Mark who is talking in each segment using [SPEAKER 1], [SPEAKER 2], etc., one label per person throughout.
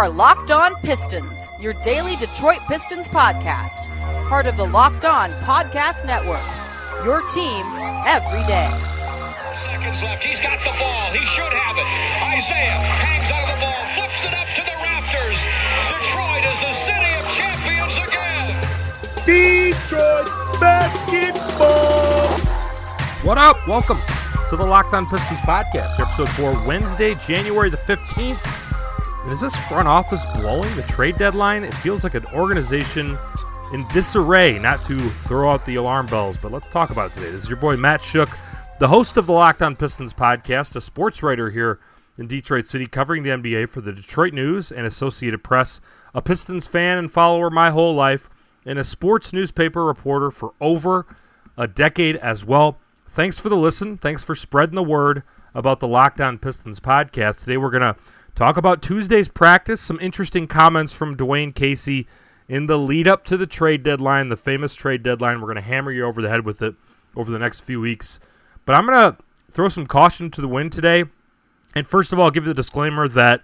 [SPEAKER 1] are Locked On Pistons, your daily Detroit Pistons podcast, part of the Locked On Podcast Network. Your team every day.
[SPEAKER 2] Seconds left. He's got the ball. He should have it. Isaiah hangs on the ball, flips it up to the rafters. Detroit is the city of champions again.
[SPEAKER 3] Detroit basketball. What up? Welcome to the Locked On Pistons podcast, episode 4, Wednesday, January the 15th. Is this front office blowing the trade deadline? It feels like an organization in disarray, not to throw out the alarm bells, but let's talk about it today. This is your boy Matt Schoch, the host of the Locked On Pistons podcast, a sports writer here in Detroit City covering the NBA for the Detroit News and Associated Press, a Pistons fan and follower my whole life, and a sports newspaper reporter for over a decade as well. Thanks for the listen. Thanks for spreading the word about the Locked On Pistons podcast. Today we're going to talk about Tuesday's practice, some interesting comments from Dwane Casey in the lead up to the trade deadline, the famous trade deadline. We're going to hammer you over the head with it over the next few weeks. But I'm going to throw some caution to the wind today. And first of all, I'll give you the disclaimer that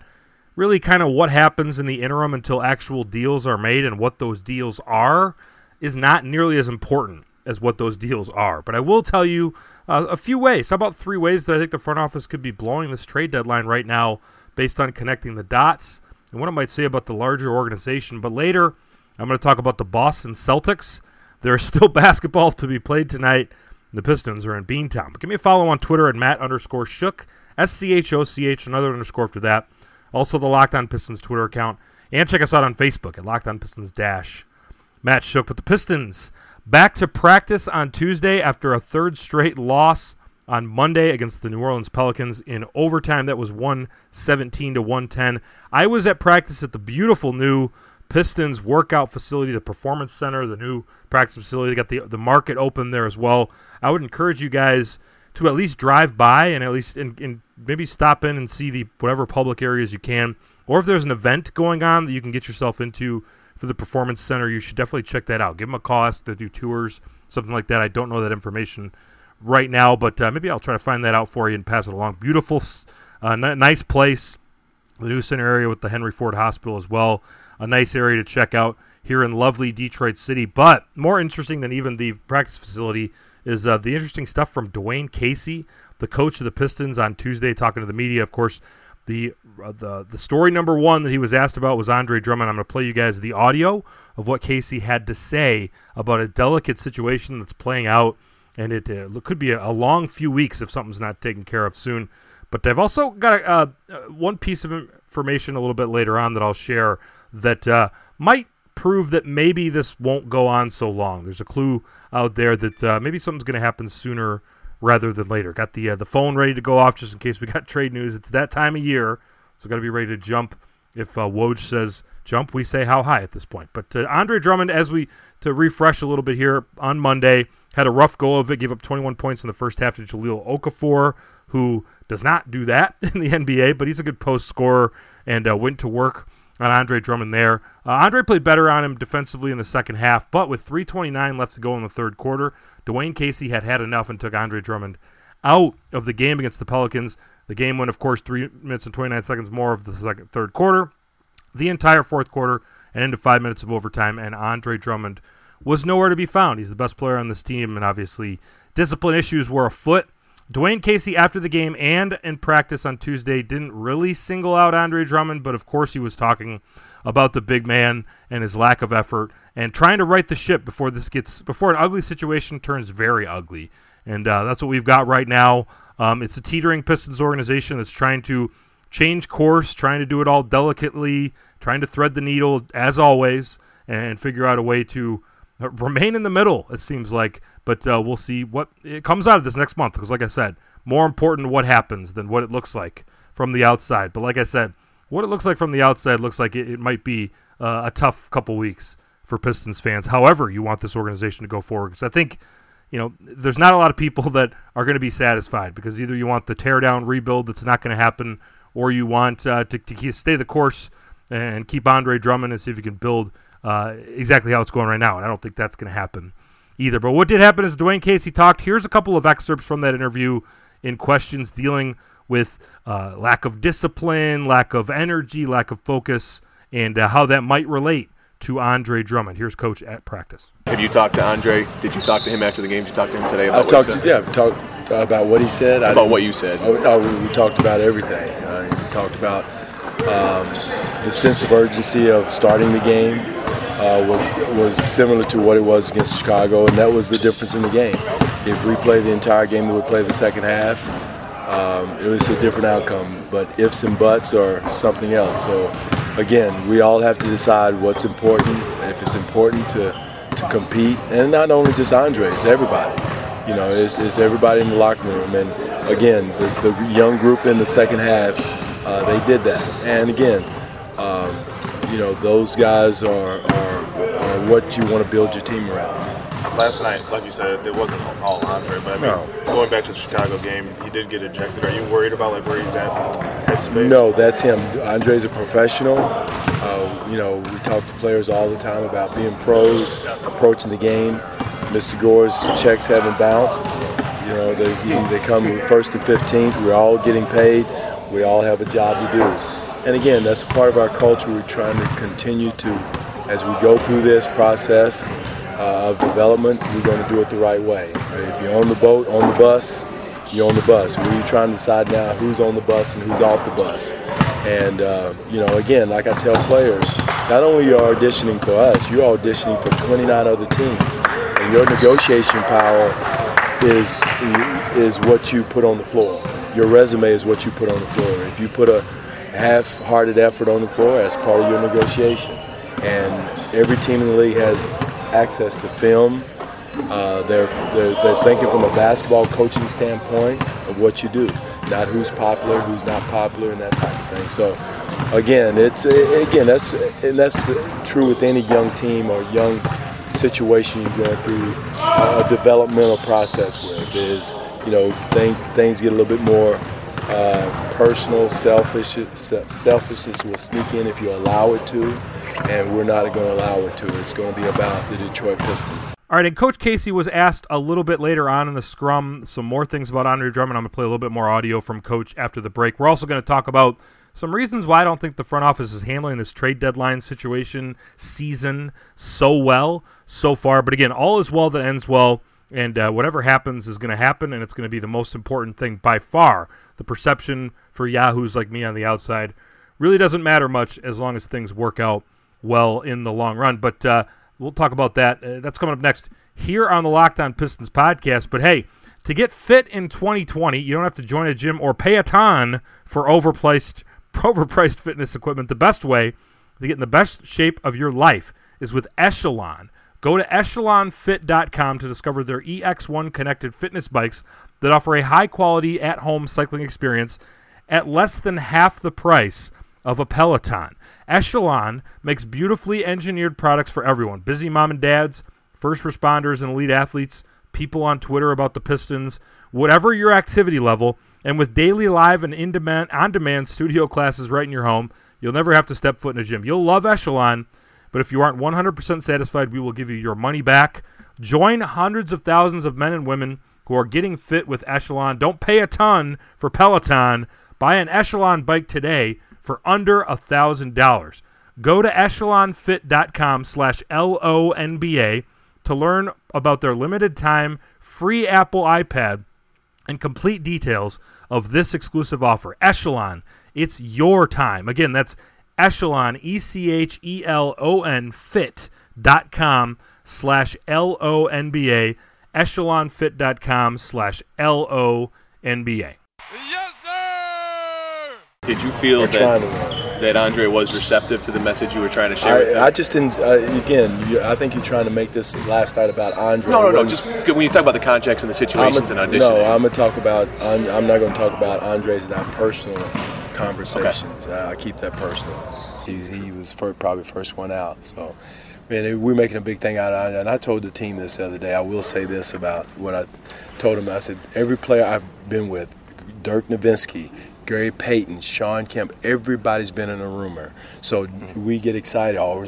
[SPEAKER 3] really kind of what happens in the interim until actual deals are made and what those deals are is not nearly as important as what those deals are. But I will tell you uh, a few ways, how about three ways that I think the front office could be blowing this trade deadline right now based on connecting the dots and what it might say about the larger organization. But later, I'm going to talk about the Boston Celtics. There is still basketball to be played tonight. The Pistons are in Beantown. But give me a follow on Twitter at Matt underscore Schoch, S C H O C H, another underscore after that. Also, the Locked On Pistons Twitter account. And check us out on Facebook at Locked On Pistons Dash. Matt Schoch. with the Pistons Back to practice on Tuesday after a third straight loss on Monday against the New Orleans Pelicans in overtime. That was 117 to 110. I was at practice at the beautiful new Pistons workout facility, the Performance Center, the new practice facility. They got the the market open there as well. I would encourage you guys to at least drive by and at least and, and maybe stop in and see the whatever public areas you can. Or if there's an event going on that you can get yourself into for the Performance Center, you should definitely check that out. Give them a call, ask to do tours, something like that. I don't know that information right now, but uh, maybe I'll try to find that out for you and pass it along. Beautiful, uh, n- nice place. The new center area with the Henry Ford Hospital as well. A nice area to check out here in lovely Detroit City. But more interesting than even the practice facility is uh, the interesting stuff from Dwane Casey, the coach of the Pistons, on Tuesday, talking to the media. Of course, the uh, the the story number one that he was asked about was Andre Drummond. I'm going to play you guys the audio of what Casey had to say about a delicate situation that's playing out, and it uh, could be a, a, long few weeks if something's not taken care of soon. But I've also got a, uh, uh one piece of information a little bit later on that I'll share that uh, might prove that maybe this won't go on so long. There's a clue out there that uh, maybe something's going to happen sooner rather than later. Got the uh, the phone ready to go off just in case we got trade news. It's that time of year, so got to be ready to jump. If Woj says jump, we say how high at this point. But Andre Drummond, as we to refresh a little bit here on Monday, had a rough go of it. Gave up 21 points in the first half to Jahlil Okafor, who does not do that in the NBA, but he's a good post scorer and uh, went to work on Andre Drummond there. Uh, Andre played better on him defensively in the second half, but with 3:29 left to go in the third quarter, Dwane Casey had had enough and took Andre Drummond out of the game against the Pelicans. The game went, of course, three minutes and 29 seconds more of the second, third quarter, the entire fourth quarter, and into five minutes of overtime. And Andre Drummond was nowhere to be found. He's the best player on this team, and obviously discipline issues were afoot. Dwane Casey, after the game and in practice on Tuesday, didn't really single out Andre Drummond, but of course he was talking about the big man and his lack of effort and trying to right the ship before this gets before an ugly situation turns very ugly. And uh, that's what we've got right now. Um, it's a teetering Pistons organization that's trying to change course, trying to do it all delicately, trying to thread the needle as always, and figure out a way to remain in the middle. It seems like but uh, we'll see what it comes out of this next month. Because, like I said, more important what happens than what it looks like from the outside. But like I said, what it looks like from the outside looks like it, it might be uh, a tough couple weeks for Pistons fans. However, you want this organization to go forward, because I think you know there's not a lot of people that are going to be satisfied because either you want the teardown rebuild that's not going to happen, or you want uh, to, to stay the course and keep Andre Drummond and see if you can build uh, exactly how it's going right now. And I don't think that's going to happen either. But what did happen is Dwane Casey talked. Here's a couple of excerpts from that interview in questions dealing with uh, lack of discipline, lack of energy, lack of focus, and uh, how that might relate to Andre Drummond. Here's Coach at practice.
[SPEAKER 4] Have you talked to Andre? Did you talk to him after the game? Did you talk to him today about
[SPEAKER 5] I talked to yeah, talked about what he said.
[SPEAKER 4] About what you said.
[SPEAKER 5] Oh, oh, we, we, talked about everything. Uh, we talked about um, the sense of urgency of starting the game uh, was was similar to what it was against Chicago, and that was the difference in the game. If we play the entire game, we would play the second half. Um, it was a different outcome, but ifs and buts are something else. So again, we all have to decide what's important. If it's important to to compete, and not only just Andre, it's everybody. You know, it's, it's everybody in the locker room. And again, the, the young group in the second half, uh, they did that. And again, um, you know, those guys are, are, are what you want to build your team around.
[SPEAKER 6] Last night, like you said, it wasn't all Andre, but I mean, no. going back to the Chicago game, he did get ejected. Are you worried about like where he's at headspace?
[SPEAKER 5] No, that's him. Andre's a professional. Uh, you know, we talk to players all the time about being pros, approaching the game. Mr. Gores' checks haven't bounced. You know, they, they come first and 15th. We're all getting paid. We all have a job to do. And again, that's part of our culture. We're trying to continue to, as we go through this process uh, of development, we're going to do it the right way. If you're on the boat, on the bus, you're on the bus. We're trying to decide now who's on the bus and who's off the bus. And, uh, you know, again, like I tell players, not only are you auditioning for us, you're auditioning for 29 other teams. And your negotiation power is, is what you put on the floor. Your resume is what you put on the floor. If you put a half-hearted effort on the floor as part of your negotiation. And every team in the league has access to film. Uh, they're, they're, they're thinking from a basketball coaching standpoint of what you do, not who's popular, who's not popular, and that type of thing. So, again, it's again that's and that's true with any young team or young situation you're going through a developmental process with. Is you know things get a little bit more uh, personal selfish, selfishness will sneak in if you allow it to, and we're not going to allow it to. It's going to be about the Detroit Pistons.
[SPEAKER 3] All right, and Coach Casey was asked a little bit later on in the scrum some more things about Andre Drummond. I'm going to play a little bit more audio from Coach after the break. We're also going to talk about some reasons why I don't think the front office is handling this trade deadline situation season so well so far. But again, all is well that ends well, and uh, whatever happens is going to happen, and it's going to be the most important thing by far the perception for yahoos like me on the outside really doesn't matter much as long as things work out well in the long run. But uh, we'll talk about that. Uh, that's coming up next here on the Locked On Pistons podcast. But hey, to get fit in 2020, you don't have to join a gym or pay a ton for overpriced overpriced fitness equipment. The best way to get in the best shape of your life is with Echelon. Go to echelonfit.com to discover their EX1 connected fitness bikes that offer a high quality at home cycling experience at less than half the price of a Peloton. Echelon makes beautifully engineered products for everyone busy mom and dads, first responders, and elite athletes, people on Twitter about the Pistons, whatever your activity level. And with daily live and in demand, on demand studio classes right in your home, you'll never have to step foot in a gym. You'll love Echelon, but if you aren't 100% satisfied, we will give you your money back. Join hundreds of thousands of men and women who are getting fit with Echelon. Don't pay a ton for Peloton. Buy an Echelon bike today for under a thousand dollars. Go to echelonfit.com slash L-O-N-B-A to learn about their limited time free Apple iPad and complete details of this exclusive offer. Echelon, it's your time. Again, that's Echelon, E-C-H-E-L-O-N, fit.com slash L-O-N-B-A echelonfit.com slash L-O-N-B-A.
[SPEAKER 4] Yes, sir! Did you feel that, that Andre was receptive to the message you were trying to share
[SPEAKER 5] I, I just didn't, uh, again, you, I think you're trying to make this last night about Andre.
[SPEAKER 4] No, no, no, just when you talk about the context and the situations
[SPEAKER 5] a,
[SPEAKER 4] and auditioning.
[SPEAKER 5] No, I'm going to talk about, I'm, I'm not going to talk about Andre's and our personal conversations. Okay. Uh, I keep that personal. He, he was first, probably first one out, so man, we're making a big thing out of it. And I told the team this the other day. I will say this about what I told them. I said, every player I've been with, Dirk Nowitzki, Gary Payton, Shawn Kemp, everybody's been in a rumor. So we get excited. Oh,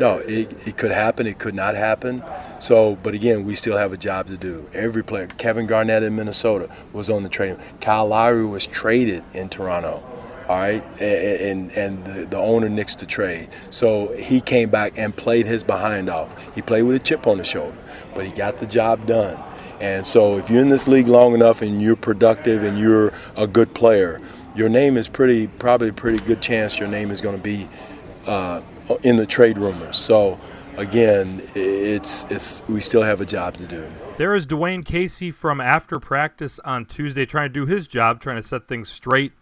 [SPEAKER 5] no, it, it could happen. It could not happen. So, but again, we still have a job to do. Every player, Kevin Garnett in Minnesota was on the trade. Kyle Lowry was traded in Toronto. All right, and and the, the owner nixed the trade. So he came back and played his behind off. He played with a chip on his shoulder, but he got the job done. And so if you're in this league long enough and you're productive and you're a good player, your name is pretty probably a pretty good chance your name is going to be uh, in the trade rumors. So again, it's it's we still have a job to do.
[SPEAKER 3] There is Dwane Casey from after practice on Tuesday trying to do his job, trying to set things straight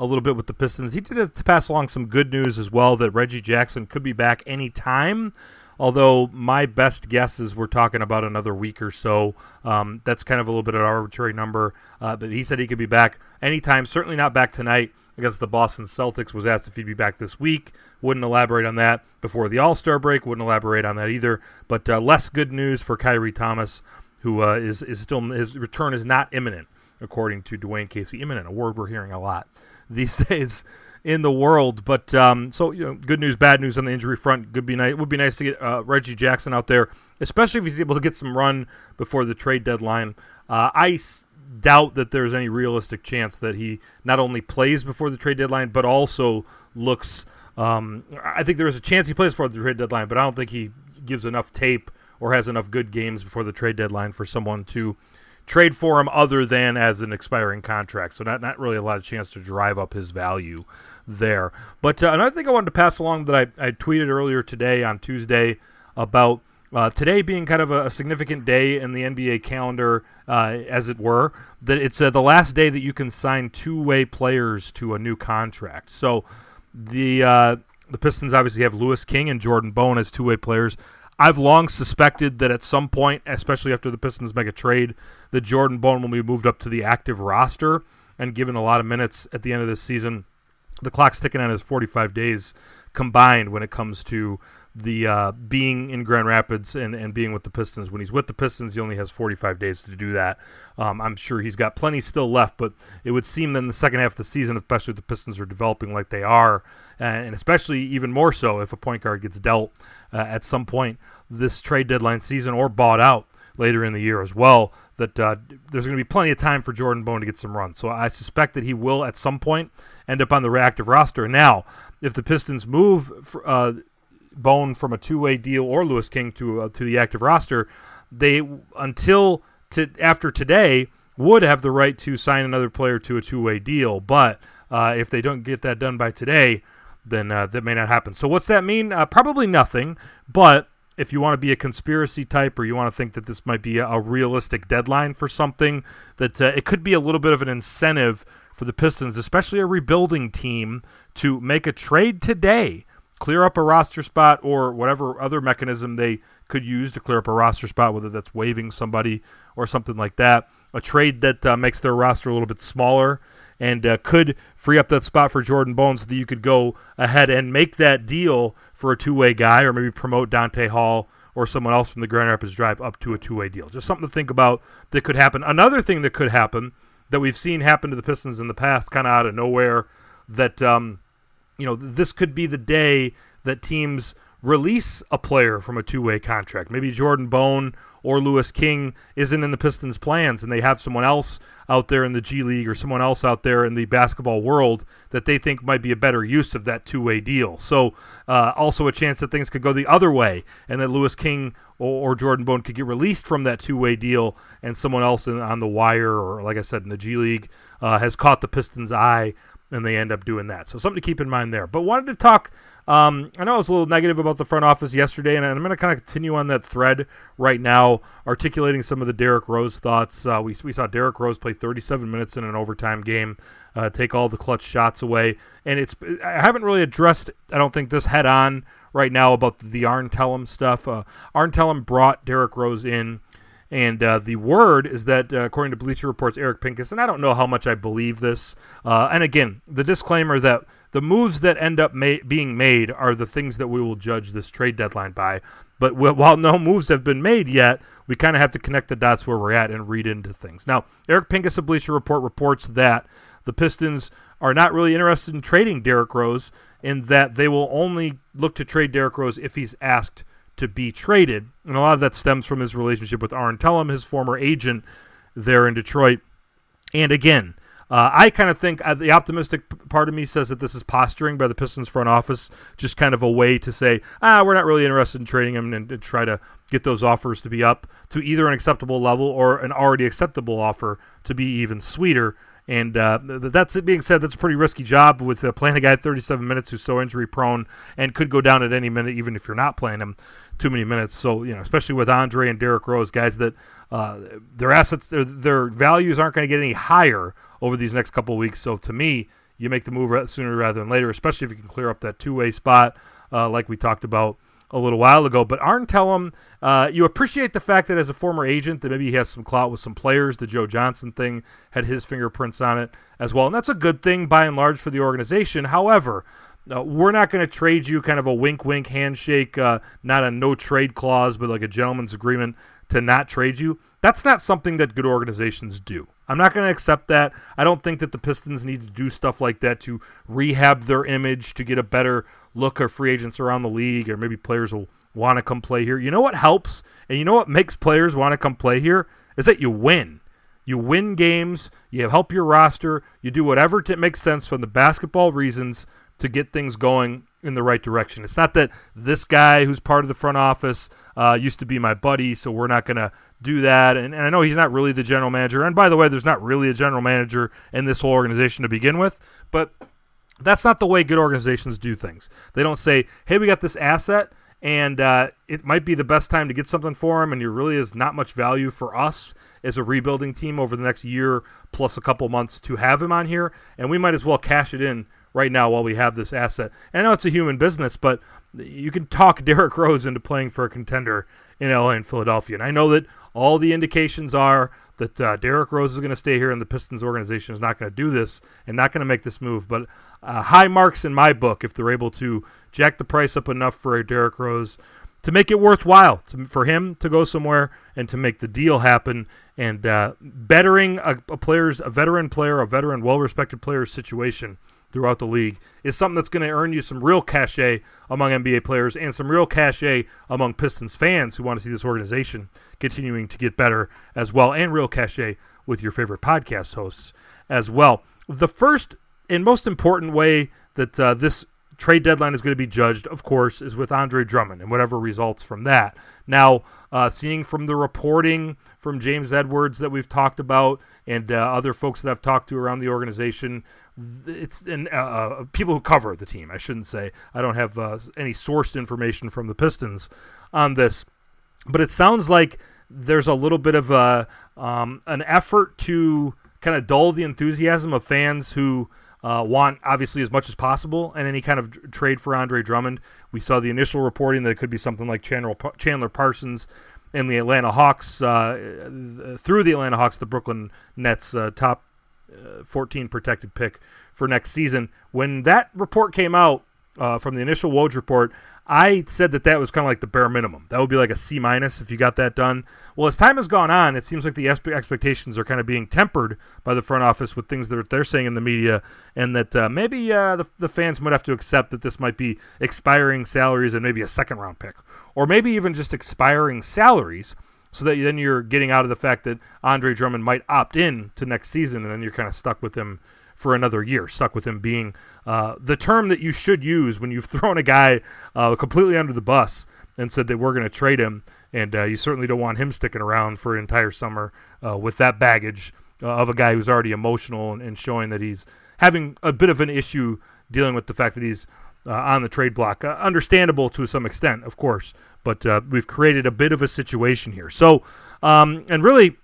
[SPEAKER 3] a little bit with the Pistons. He did pass along some good news as well that Reggie Jackson could be back anytime. Although my best guess is we're talking about another week or so. Um, that's kind of a little bit of an arbitrary number. Uh, but he said he could be back anytime. Certainly not back tonight against the Boston Celtics. Was asked if he'd be back this week. Wouldn't elaborate on that before the All Star break. Wouldn't elaborate on that either. But uh, less good news for Khyri Thomas, who uh, is is still his return is not imminent, according to Dwane Casey. Imminent, a word we're hearing a lot these days in the world. But um, so you know, good news, bad news on the injury front. Could be nice. It would be nice to get uh, Reggie Jackson out there, especially if he's able to get some run before the trade deadline. Uh, I s- doubt that there's any realistic chance that he not only plays before the trade deadline, but also looks. Um, I think there is a chance he plays before the trade deadline, but I don't think he gives enough tape or has enough good games before the trade deadline for someone to trade for him other than as an expiring contract. So not not really a lot of chance to drive up his value there. But uh, another thing I wanted to pass along that I, I tweeted earlier today on Tuesday about uh, today being kind of a, a, significant day in the NBA calendar, uh, as it were, that it's uh, the last day that you can sign two-way players to a new contract. So the uh, the Pistons obviously have Louis King and Jordan Bone as two-way players. I've long suspected that at some point, especially after the Pistons make a trade, that Jordan Bone will be moved up to the active roster and given a lot of minutes at the end of this season. The clock's ticking on his 45 days combined when it comes to the uh, being in Grand Rapids and, and being with the Pistons. When he's with the Pistons, he only has 45 days to do that. Um, I'm sure he's got plenty still left, but it would seem that in the second half of the season, especially if the Pistons are developing like they are, and especially even more so if a point guard gets dealt uh, at some point this trade deadline season or bought out later in the year as well. That uh, there's going to be plenty of time for Jordan Bone to get some runs. So I suspect that he will at some point end up on the reactive roster. Now, if the Pistons move uh, Bone from a two-way deal or Louis King to uh, to the active roster, they until to after today would have the right to sign another player to a two-way deal. But uh, if they don't get that done by today, then uh, that may not happen. So what's that mean? Uh, probably nothing. But if you want to be a conspiracy type or you want to think that this might be a, a realistic deadline for something, that uh, it could be a little bit of an incentive for the Pistons, especially a rebuilding team, to make a trade today, clear up a roster spot or whatever other mechanism they could use to clear up a roster spot, whether that's waiving somebody or something like that. A trade that uh, makes their roster a little bit smaller and uh, could free up that spot for Jordan Bones so that you could go ahead and make that deal for a two way guy or maybe promote Donta Hall or someone else from the Grand Rapids Drive up to a two way deal. Just something to think about that could happen. Another thing that could happen that we've seen happen to the Pistons in the past, kind of out of nowhere, that, um, you know, this could be the day that teams release a player from a two way contract. Maybe Jordan Bone or Louis King isn't in the Pistons' plans, and they have someone else out there in the G League or someone else out there in the basketball world that they think might be a better use of that two way deal. So, uh, also a chance that things could go the other way, and that Louis King or, or Jordan Bone could get released from that two way deal, and someone else in, on the wire or, like I said, in the G League uh, has caught the Pistons' eye and they end up doing that. So something to keep in mind there. But wanted to talk um, I know I was a little negative about the front office yesterday, and I'm going to kind of continue on that thread right now, articulating some of the Derrick Rose thoughts. Uh, we, we saw Derrick Rose play 37 minutes in an overtime game, uh, take all the clutch shots away, and it's I haven't really addressed, I don't think, this head on right now about the Arn Tellem stuff. Uh, Arn Tellem brought Derrick Rose in. And uh, the word is that, uh, according to Bleacher Report's Eric Pincus, and I don't know how much I believe this. Uh, and again, the disclaimer that the moves that end up ma- being made are the things that we will judge this trade deadline by. But while no moves have been made yet, we kind of have to connect the dots where we're at and read into things. Now, Eric Pincus of Bleacher Report reports that the Pistons are not really interested in trading Derrick Rose, in that they will only look to trade Derrick Rose if he's asked to be traded. And a lot of that stems from his relationship with Arn Tellem, his former agent there in Detroit. And again, Uh, I kind of think uh, the optimistic part of me says that this is posturing by the Pistons front office, just kind of a way to say, ah, we're not really interested in trading him and, and try to get those offers to be up to either an acceptable level or an already acceptable offer to be even sweeter. And uh, that's it being said, that's a pretty risky job with uh, playing a guy 37 minutes who's so injury prone and could go down at any minute, even if you're not playing him too many minutes. So, you know, especially with Andre and Derrick Rose, guys that uh, their assets, their, their values aren't going to get any higher over these next couple weeks. So to me, you make the move sooner rather than later, especially if you can clear up that two way spot, uh, like we talked about a little while ago. But Arn Tellem, uh, you appreciate the fact that as a former agent, that maybe he has some clout with some players. The Joe Johnson thing had his fingerprints on it as well, and that's a good thing by and large for the organization. However, uh, we're not going to trade you kind of a wink wink handshake, uh, not a no trade clause, but like a gentleman's agreement to not trade you. That's not something that good organizations do. I'm not going to accept that. I don't think that the Pistons need to do stuff like that to rehab their image to get a better look of free agents around the league, or maybe players will want to come play here. You know what helps, and you know what makes players want to come play here is that you win. You win games. You help your roster. You do whatever t- makes sense from the basketball reasons to get things going in the right direction. It's not that this guy who's part of the front office uh, used to be my buddy, so we're not going to do that. And, and, I know he's not really the general manager. And by the way, there's not really a general manager in this whole organization to begin with. But that's not the way good organizations do things. They don't say, hey, we got this asset. And uh, it might be the best time to get something for him, and there really is not much value for us as a rebuilding team over the next year plus a couple months to have him on here. And we might as well cash it in right now while we have this asset. And I know it's a human business, but you can talk Derrick Rose into playing for a contender in LA and Philadelphia. And I know that all the indications are that uh, Derrick Rose is going to stay here, and the Pistons organization is not going to do this and not going to make this move. But uh, high marks in my book if they're able to jack the price up enough for Derrick Rose to make it worthwhile to, for him to go somewhere and to make the deal happen and uh, bettering a, a player's a veteran player, a veteran, well-respected player's situation throughout the league is something that's going to earn you some real cachet among NBA players and some real cachet among Pistons fans who want to see this organization continuing to get better as well, and real cachet with your favorite podcast hosts as well. The first and most important way that uh, this trade deadline is going to be judged, of course, is with Andre Drummond and whatever results from that. Now, uh, seeing from the reporting from James Edwards that we've talked about and uh, other folks that I've talked to around the organization, it's and uh, uh, people who cover the team. I shouldn't say I don't have uh, any sourced information from the Pistons on this, but it sounds like there's a little bit of a um, an effort to kind of dull the enthusiasm of fans who uh, want obviously as much as possible and any kind of trade for Andre Drummond. We saw the initial reporting that it could be something like Chandler, Chandler Parsons and the Atlanta Hawks uh, through the Atlanta Hawks, the Brooklyn Nets uh, top uh, 14 protected pick for next season. When that report came out uh, from the initial Woj report, I said that that was kind of like the bare minimum. That would be like a C minus if you got that done. Well, as time has gone on, it seems like the expectations are kind of being tempered by the front office with things that they're saying in the media, and that uh, maybe uh, the, the fans might have to accept that this might be expiring salaries and maybe a second round pick, or maybe even just expiring salaries so that then you're getting out of the fact that Andre Drummond might opt in to next season, and then you're kind of stuck with him for another year, stuck with him being uh, the term that you should use when you've thrown a guy uh, completely under the bus and said that we're going to trade him, and uh, you certainly don't want him sticking around for an entire summer uh, with that baggage uh, of a guy who's already emotional and, and, showing that he's having a bit of an issue dealing with the fact that he's uh, on the trade block. understandable to some extent, of course, but we've created a bit of a situation here. So, um, and really,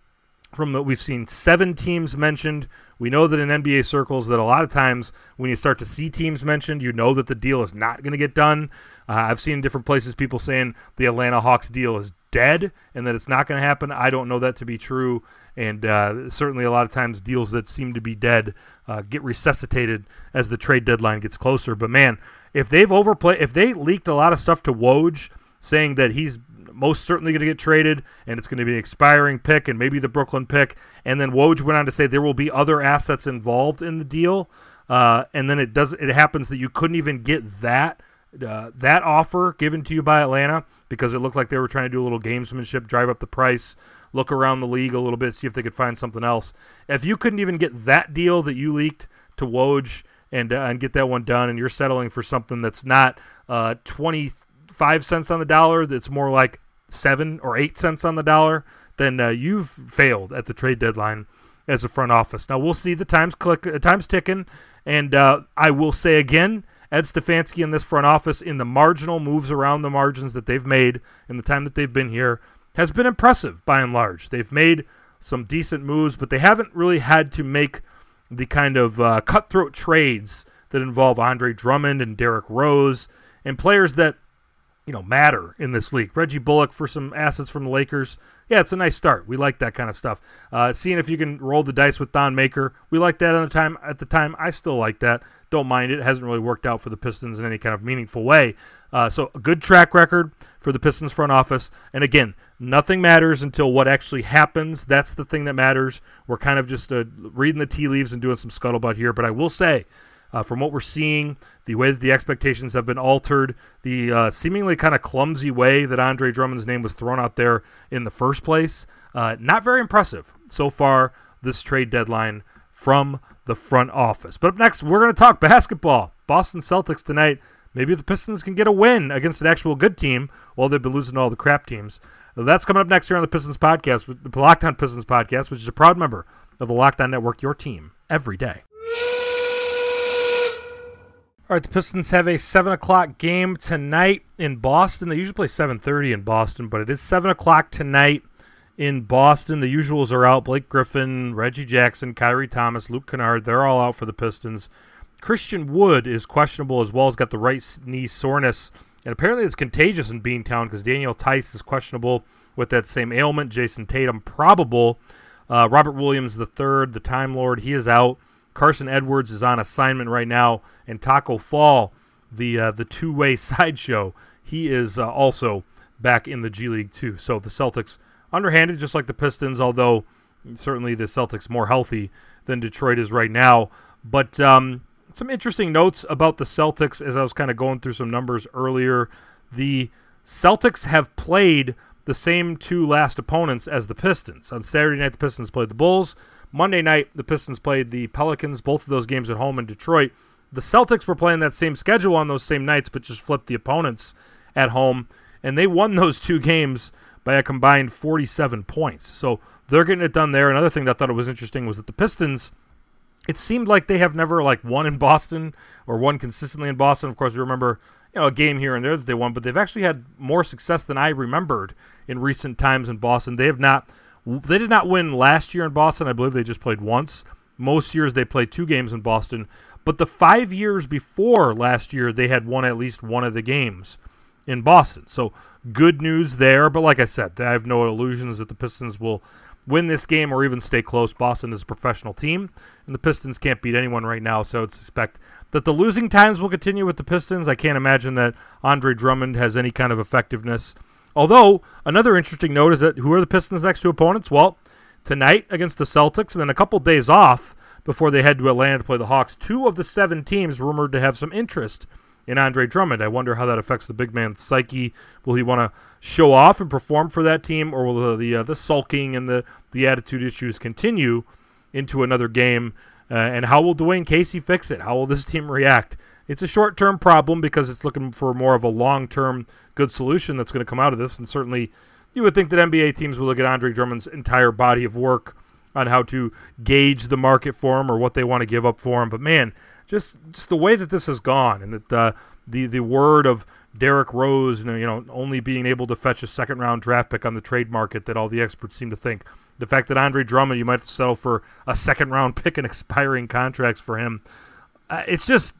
[SPEAKER 3] from what we've seen seven teams mentioned. We know that in NBA circles that a lot of times when you start to see teams mentioned, you know that the deal is not going to get done. Uh, I've seen different places people saying the Atlanta Hawks deal is dead and that it's not going to happen. I don't know that to be true, and uh, certainly a lot of times deals that seem to be dead uh, get resuscitated as the trade deadline gets closer. But man, if they've overplayed, if they leaked a lot of stuff to Woj saying that he's most certainly going to get traded and it's going to be an expiring pick and maybe the Brooklyn pick. And then Woj went on to say there will be other assets involved in the deal. Uh, and then it does it happens that you couldn't even get that uh, that offer given to you by Atlanta. because it looked like they were trying to do a little gamesmanship, drive up the price, look around the league a little bit, see if they could find something else. If you couldn't even get that deal that you leaked to Woj and uh, and get that one done, and you're settling for something that's not uh, 25 cents on the dollar, that's more like seven or eight cents on the dollar, then uh, you've failed at the trade deadline as a front office. Now we'll see the times click, uh, times ticking, and uh, I will say again, Ed Stefanski in this front office in the marginal moves around the margins that they've made in the time that they've been here has been impressive by and large. They've made some decent moves, but they haven't really had to make the kind of uh, cutthroat trades that involve Andre Drummond and Derrick Rose and players that you know matter in this league. Reggie Bullock for some assets from the Lakers. Yeah, it's a nice start. We like that kind of stuff. Uh, seeing if you can roll the dice with Thon Maker, we like that at the time. At the time, I still like that. Don't mind it. it hasn't really worked out for the Pistons in any kind of meaningful way. Uh, so a good track record for the Pistons front office. And again, nothing matters until what actually happens. That's the thing that matters. We're kind of just uh, reading the tea leaves and doing some scuttlebutt here. But I will say, uh, from what we're seeing, the way that the expectations have been altered, the uh, seemingly kind of clumsy way that Andre Drummond's name was thrown out there in the first place, uh, not very impressive so far this trade deadline from the front office. But up next, we're going to talk basketball. Boston Celtics tonight. Maybe the Pistons can get a win against an actual good team while they've been losing all the crap teams. That's coming up next here on the Pistons Podcast, the Locked On Pistons Podcast, which is a proud member of the Locked On Network, your team every day. All right, the Pistons have a seven o'clock game tonight in Boston. They usually play seven thirty in Boston, but it is seven o'clock tonight in Boston. The usuals are out: Blake Griffin, Reggie Jackson, Khyri Thomas, Luke Kennard. They're all out for the Pistons. Christian Wood is questionable as well. Has got the right knee soreness, and apparently it's contagious in Beantown because Daniel Theis is questionable with that same ailment. Jayson Tatum probable. Uh, Robert Williams the third, the Time Lord, he is out. Carson Edwards is on assignment right now, and Taco Fall, the uh, the two way sideshow, he is uh, also back in the G League too. So the Celtics underhanded, just like the Pistons, although certainly the Celtics more healthy than Detroit is right now. But um, some interesting notes about the Celtics as I was kind of going through some numbers earlier. The Celtics have played the same two last opponents as the Pistons. On Saturday night, the Pistons played the Bulls. Monday night, the Pistons played the Pelicans, both of those games at home in Detroit. The Celtics were playing that same schedule on those same nights, but just flipped the opponents at home, and they won those two games by a combined 47 points. So they're getting it done there. Another thing that I thought it was interesting was that the Pistons, it seemed like they have never like won in Boston or won consistently in Boston. Of course, you remember you know a game here and there that they won, but they've actually had more success than I remembered in recent times in Boston. They have not they did not win last year in Boston. I believe they just played once. Most years they played two games in Boston. But the five years before last year, they had won at least one of the games in Boston. So good news there. But like I said, I have no illusions that the Pistons will win this game or even stay close. Boston is a professional team, and the Pistons can't beat anyone right now. So I would suspect that the losing times will continue with the Pistons. I can't imagine that Andre Drummond has any kind of effectiveness Although, another interesting note is that who are the Pistons' next two opponents? Well, tonight against the Celtics, and then a couple days off before they head to Atlanta to play the Hawks. Two of the seven teams rumored to have some interest in Andre Drummond. I wonder how that affects the big man's psyche. Will he want to show off and perform for that team, or will the the, uh, the sulking and the the attitude issues continue into another game? Uh, and how will Dwane Casey fix it? How will this team react? It's a short term problem because it's looking for more of a long term good solution that's going to come out of this. And certainly, you would think that NBA teams would look at Andre Drummond's entire body of work on how to gauge the market for him or what they want to give up for him. But man, just just the way that this has gone, and that uh, the the word of Derrick Rose, you know, only being able to fetch a second round draft pick on the trade market that all the experts seem to think. The fact that Andre Drummond, you might settle for a second round pick and expiring contracts for him. Uh, it's just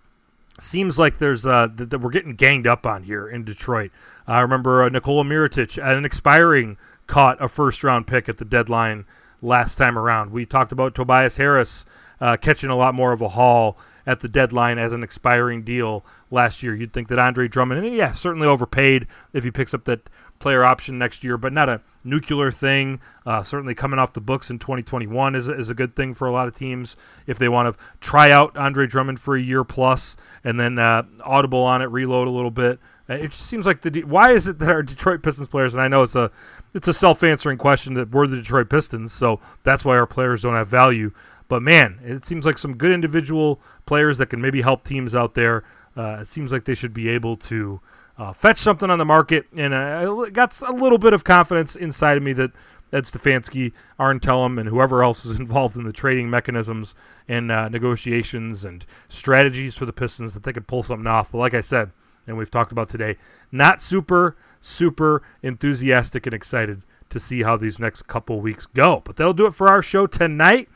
[SPEAKER 3] seems like there's uh, that, that, we're getting ganged up on here in Detroit. I remember uh, Nikola Mirotic at an expiring caught a first round pick at the deadline last time around. We talked about Tobias Harris uh, catching a lot more of a haul at the deadline as an expiring deal last year. You'd think that Andre Drummond, and yeah, certainly overpaid if he picks up that player option next year, but not a nuclear thing. Uh, certainly coming off the books in 2021 is a, is a good thing for a lot of teams if they want to try out Andre Drummond for a year plus and then uh, audible on it, reload a little bit It just seems like the why is it that our Detroit Pistons players and I know it's a it's a self-answering question that we're the Detroit Pistons, so that's why our players don't have value. But man, it seems like some good individual players that can maybe help teams out there. Uh, it seems like they should be able to uh, fetch something on the market, and I got a little bit of confidence inside of me that Ed Stefanski, Arn Tellem, and whoever else is involved in the trading mechanisms and uh, negotiations and strategies for the Pistons that they could pull something off. But like I said, and we've talked about today, not super, super enthusiastic and excited to see how these next couple weeks go. But that'll do it for our show tonight.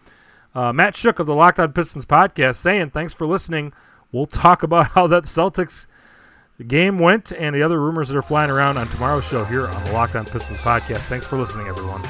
[SPEAKER 3] Uh, Matt Schoch of the Locked On Pistons podcast saying, thanks for listening. We'll talk about how that Celtics game went and the other rumors that are flying around on tomorrow's show here on the Locked On Pistons podcast. Thanks for listening, everyone.